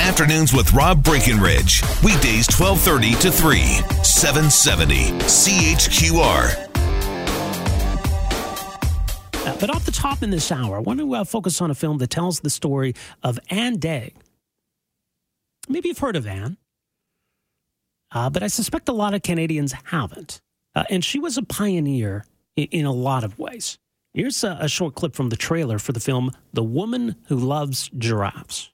Afternoons with Rob Breckenridge. Weekdays 1230 to 3, 770 CHQR. Uh, but off the top in this hour, I want to uh, focus on a film that tells the story of Anne Dagg. Maybe you've heard of Anne, uh, but I suspect a lot of Canadians haven't. Uh, and she was a pioneer in, in a lot of ways. Here's a, a short clip from the trailer for the film The Woman Who Loves Giraffes.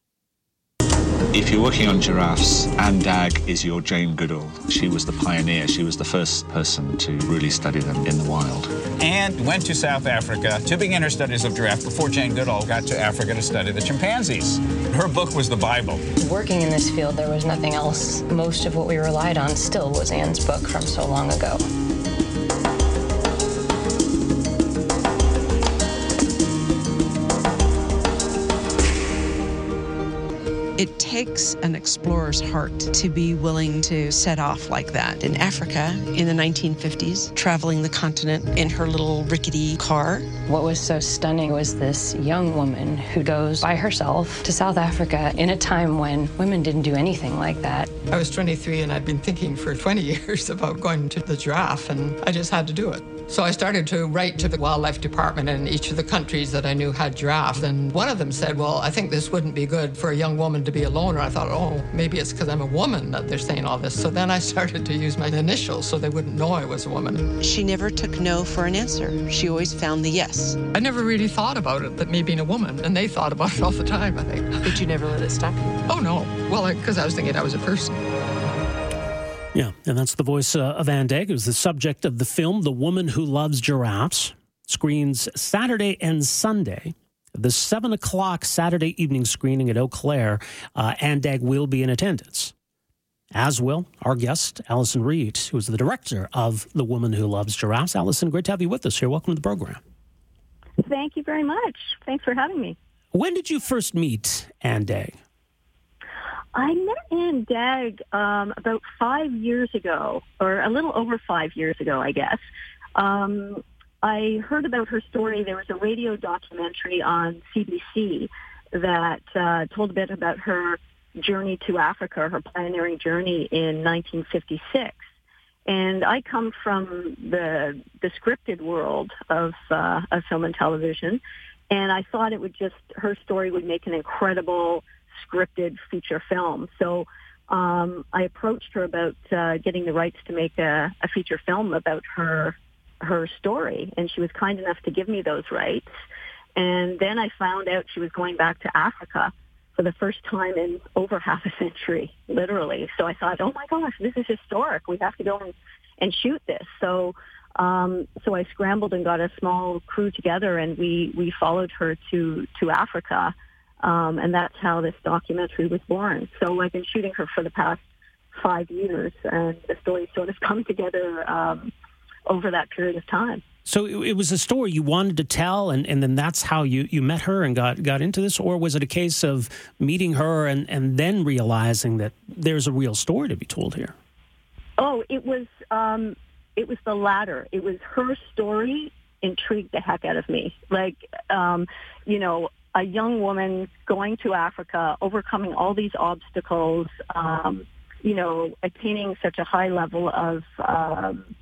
If you're working on giraffes, Anne Dagg is your Jane Goodall. She was the pioneer. She was the first person to really study them in the wild. Anne went to South Africa to begin her studies of giraffe before Jane Goodall got to Africa to study the chimpanzees. Her book was the Bible. Working in this field, there was nothing else. Most of what we relied on still was Anne's book from so long ago. It takes an explorer's heart to be willing to set off like that. In Africa in the 1950s, traveling the continent in her little rickety car. What was so stunning was this young woman who goes by herself to South Africa in a time when women didn't do anything like that. I was 23 and I'd been thinking for 20 years about going to the giraffe, and I just had to do it. So I started to write to the wildlife department in each of the countries that I knew had giraffes. And one of them said, Well, I think this wouldn't be good for a young woman to be alone. loner. I thought, Oh, maybe it's because I'm a woman that they're saying all this. So then I started to use my initials so they wouldn't know I was a woman. She never took no for an answer. She always found the yes. I never really thought about it, that me being a woman. And they thought about it all the time, I think. But you never let it stop you? Oh, no. Well, because I was thinking I was a person. Yeah, and that's the voice uh, of Anne Dagg, who's the subject of the film The Woman Who Loves Giraffes. Screens Saturday and Sunday. The 7 o'clock Saturday evening screening at Eau Claire, uh, Anne Dagg will be in attendance. As will our guest, Alison Reid, who is the director of The Woman Who Loves Giraffes. Alison, great to have you with us here. Welcome to the program. Thank you very much. Thanks for having me. When did you first meet Anne Dagg? I met Anne Dagg um, about five years ago, or a little over five years ago, I guess. Um, I heard about her story. There was a radio documentary on CBC that uh, told a bit about her journey to Africa, her pioneering journey in 1956. And I come from the the scripted world of uh, of film and television, and I thought it would just her story would make an incredible scripted feature film. So um, I approached her about uh, getting the rights to make a, a feature film about her her story, and she was kind enough to give me those rights. And then I found out she was going back to Africa for the first time in over half a century, literally. So I thought, oh my gosh, this is historic. We have to go and, and shoot this. So um, so I scrambled and got a small crew together, and we we followed her to to Africa. Um, and that's how this documentary was born. So I've been shooting her for the past five years, and the story sort of come together um, over that period of time. So it, it, was a story you wanted to tell, and, and then that's how you, you met her and got, got into this? Or was it a case of meeting her and, and then realizing that there's a real story to be told here? Oh, it was um, it was the latter. It was her story intrigued the heck out of me. Like, um, you know, a young woman going to Africa, overcoming all these obstacles, um, you know, attaining such a high level of um,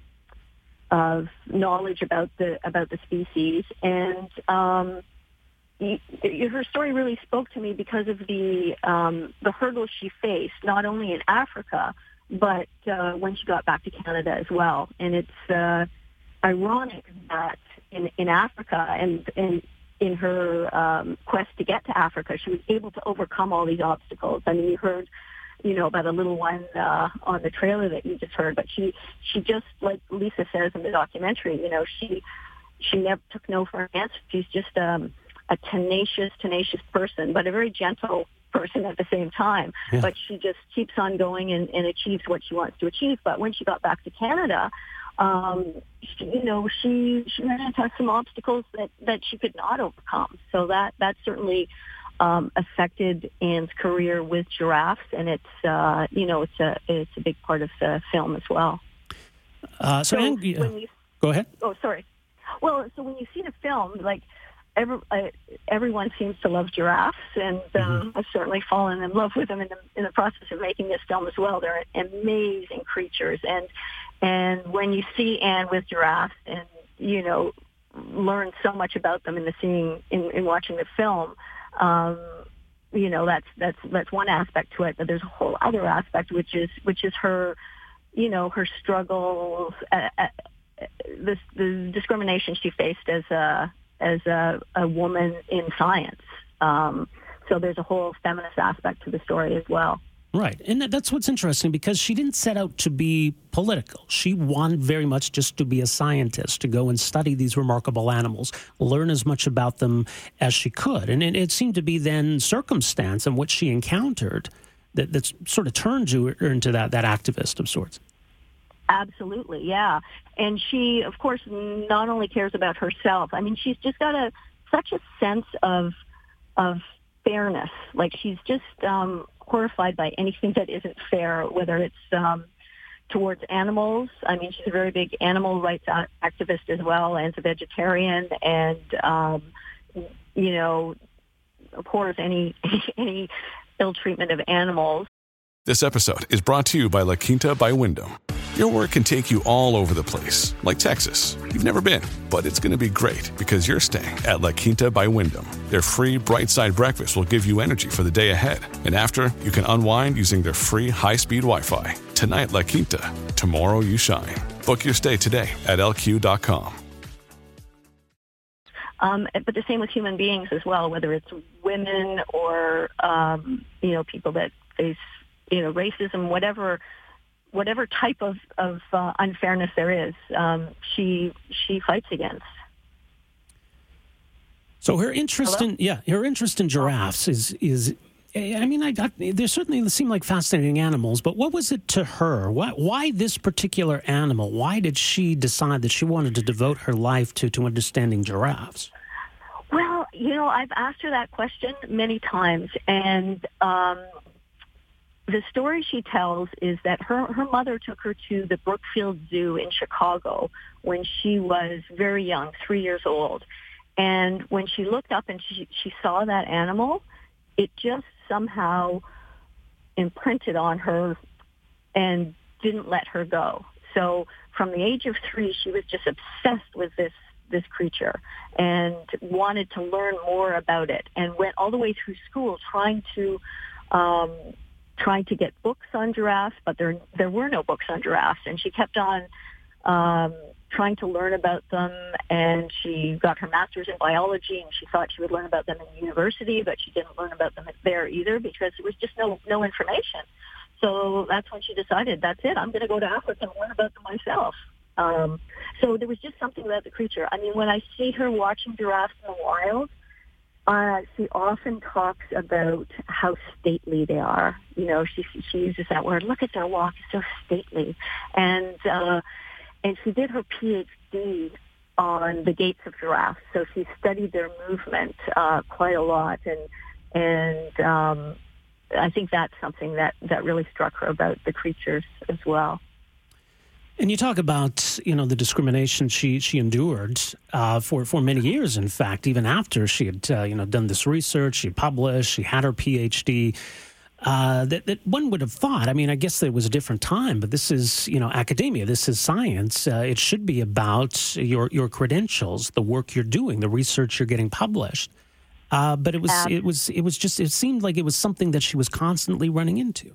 of knowledge about the about the species, and um, her story really spoke to me because of the um, the hurdles she faced, not only in Africa, but uh, when she got back to Canada as well. And it's uh, ironic that in in Africa and and in her um, quest to get to Africa, she was able to overcome all these obstacles. I mean, you heard, you know, about a little one uh, on the trailer that you just heard, but she she just like Lisa says in the documentary, you know, she she never took no for an answer. She's just um, a tenacious, tenacious person, but a very gentle person at the same time. Yeah. But she just keeps on going and, and achieves what she wants to achieve. But when she got back to Canada, um, she, you know, she she ran into some obstacles that that she could not overcome. So that that certainly um, affected Anne's career with giraffes, and it's uh, you know it's a it's a big part of the film as well. Uh, so, So Anne, when you- go ahead. Oh, sorry. Well, so when you see the film, like every, uh, everyone seems to love giraffes, and um, I've certainly fallen in love with them in the in the process of making this film as well. They're amazing creatures, and and when you see Anne with giraffes, and you know, learn so much about them in the seeing in, in watching the film. Um, you know, that's that's that's one aspect to it, but there's a whole other aspect, which is which is her, you know, her struggles. Uh, uh, the, the discrimination she faced as a as a, a woman in science. Um, so there's a whole feminist aspect to the story as well. Right. And that's what's interesting because she didn't set out to be political. She wanted very much just to be a scientist, to go and study these remarkable animals, learn as much about them as she could. And it, it seemed to be then circumstance and what she encountered that, that sort of turned you into that, that activist of sorts. Absolutely, yeah. And she, of course, not only cares about herself. I mean, she's just got a such a sense of of fairness. Like she's just um, horrified by anything that isn't fair, whether it's um, towards animals. I mean, she's a very big animal rights activist as well, and a vegetarian, and um, you know, abhors any any ill treatment of animals. This episode is brought to you by La Quinta by Wyndham. Your work can take you all over the place, like Texas. You've never been, but it's going to be great because you're staying at La Quinta by Wyndham. Their free bright side breakfast will give you energy for the day ahead. And after, you can unwind using their free high speed Wi Fi. Tonight, La Quinta. Tomorrow, you shine. Book your stay today at lq.com. Um, but the same with human beings as well, whether it's women or um, you know people that face you know racism, whatever whatever type of of uh, unfairness there is, um, she she fights against. So her interest Hello? in yeah, her interest in giraffes is is. I mean, I, I, they certainly seem like fascinating animals, but what was it to her? Why, why this particular animal? Why did she decide that she wanted to devote her life to, to understanding giraffes? Well, you know, I've asked her that question many times, and um, the story she tells is that her her mother took her to the Brookfield Zoo in Chicago when she was very young, three years old, and when she looked up and she she saw that animal, it just somehow imprinted on her and didn't let her go. So from the age of three, she was just obsessed with this this creature and wanted to learn more about it and went all the way through school trying to um, trying to get books on giraffes, but there there were no books on giraffes, and she kept on um, trying to learn about them. And she got her master's in biology, and she thought she would learn about them in university, but she didn't learn about them there either because there was just no no information. So that's when she decided, that's it. I'm going to go to Africa and learn about them myself. Um, so there was just something about the creature. I mean, when I see her watching giraffes in the wild, uh, she often talks about how stately they are. You know, she she uses that word. Look at their walk; it's so stately. And uh, and she did her PhD on the gaits of giraffes, so she studied their movement uh, quite a lot. And and um, I think that's something that that really struck her about the creatures as well. And you talk about you know the discrimination she she endured uh, for for many years. In fact, even after she had uh, you know done this research, she published, she had her PhD. Uh, that, that one would have thought. I mean, I guess it was a different time, but this is you know academia. This is science. Uh, it should be about your your credentials, the work you're doing, the research you're getting published. Uh, but it was Ab- it was it was just it seemed like it was something that she was constantly running into.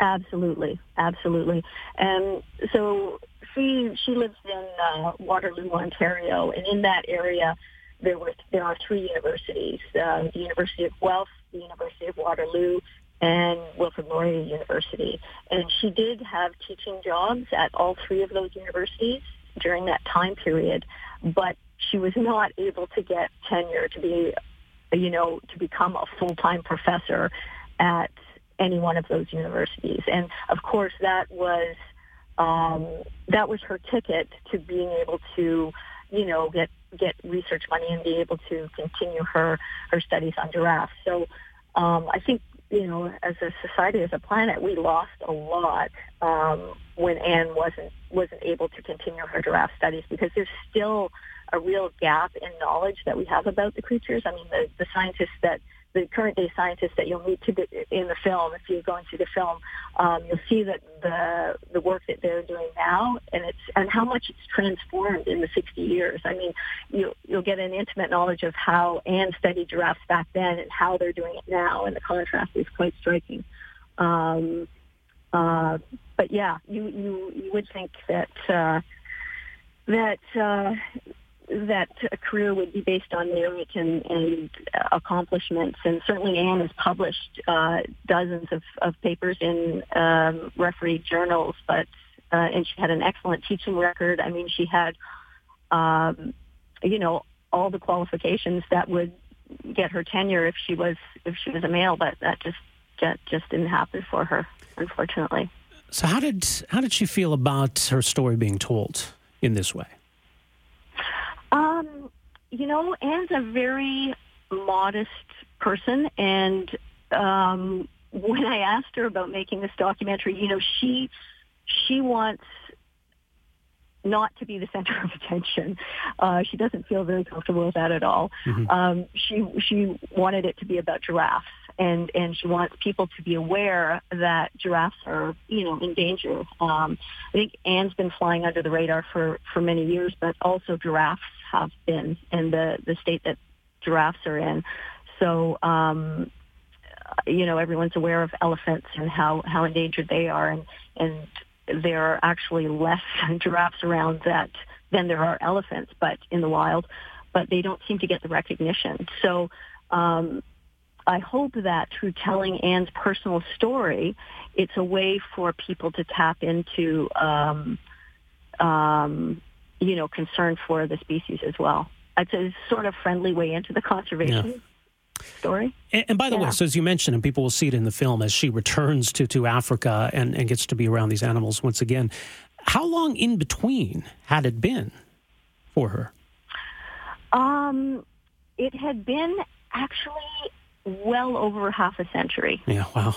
Absolutely, absolutely. And so she she lives in uh, Waterloo, Ontario, and in that area there were there are three universities: uh, the University of Guelph, the University of Waterloo, and Wilfrid Laurier University. And she did have teaching jobs at all three of those universities. during that time period, but she was not able to get tenure to be, you know, to become a full-time professor at any one of those universities. And of course, that was um, that was her ticket to being able to, you know, get get research money and be able to continue her her studies on giraffes. So um, I think you know, as a society, as a planet, we lost a lot um, when Anne wasn't wasn't able to continue her giraffe studies because there's still a real gap in knowledge that we have about the creatures. I mean, the, the scientists that the current day scientists that you'll meet the, in the film, if you go into the film, um, you'll see that the the work that they're doing now, and it's and how much it's transformed in the 60 years. I mean, you you'll get an intimate knowledge of how Anne studied giraffes back then and how they're doing it now, and the contrast is quite striking. Um, uh, but yeah, you you you would think that. Uh, that uh, that a career would be based on merit and, and accomplishments. And certainly Anne has published uh, dozens of, of papers in um, refereed journals, but uh, and she had an excellent teaching record. I mean, she had, um, you know, all the qualifications that would get her tenure if she was if she was a male, but that just that just didn't happen for her, unfortunately. So how did how did she feel about her story being told in this way? You know, Anne's a very modest person, and um, when I asked her about making this documentary, you know, she she wants not to be the center of attention. Uh, she doesn't feel very comfortable with that at all. Mm-hmm. Um, she she wanted it to be about giraffes, and and she wants people to be aware that giraffes are you know in danger. Um, I think Anne's been flying under the radar for for many years, but also giraffes have been in the the state that giraffes are in. So um, you know everyone's aware of elephants and how how endangered they are, and and there are actually less giraffes around that than there are elephants, but in the wild, but they don't seem to get the recognition. So um, I hope that through telling Anne's personal story, it's a way for people to tap into, um, um, you know, concern for the species as well. It's a sort of friendly way into the conservation. Yeah. Story. And, and by the yeah. way, so as you mentioned, and people will see it in the film as she returns to, to Africa and, and gets to be around these animals once again. How long in between had it been for her? Um, it had been actually well over half a century. Yeah, wow.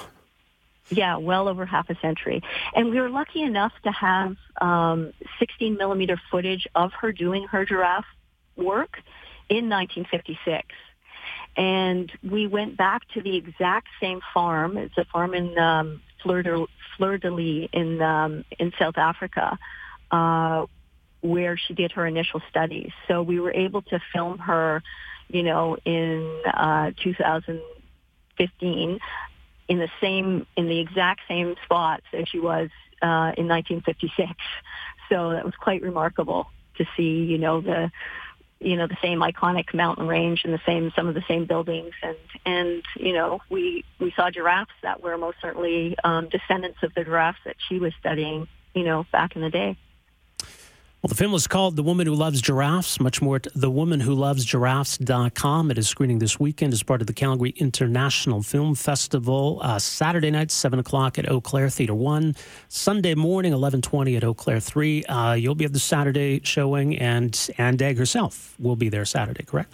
Yeah, well over half a century. And we were lucky enough to have um, 16 millimeter footage of her doing her giraffe work in 1956. And we went back to the exact same farm. It's a farm in um, Fleur de, Lys in, um, in South Africa, uh, where she did her initial studies. So we were able to film her you know, in uh, 2015 in the same, in the exact same spots as she was uh, in 1956. So that was quite remarkable to see, you know, the, you know, the same iconic mountain range and the same, some of the same buildings. And, and, you know, we, we saw giraffes that were most certainly um, descendants of the giraffes that she was studying, you know, back in the day. Well, the film was called The Woman Who Loves Giraffes. Much more at thewomanwholovesgiraffes.com. It is screening this weekend as part of the Calgary International Film Festival. Uh, Saturday night, 7 o'clock at Eau Claire Theatre 1. Sunday morning, 1120 at Eau Claire 3. Uh, you'll be at the Saturday showing, and Anne Dagg herself will be there Saturday, correct?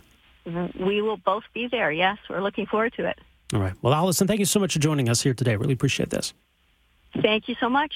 We will both be there, yes. We're looking forward to it. All right. Well, Alison, thank you so much for joining us here today. Really appreciate this. Thank you so much.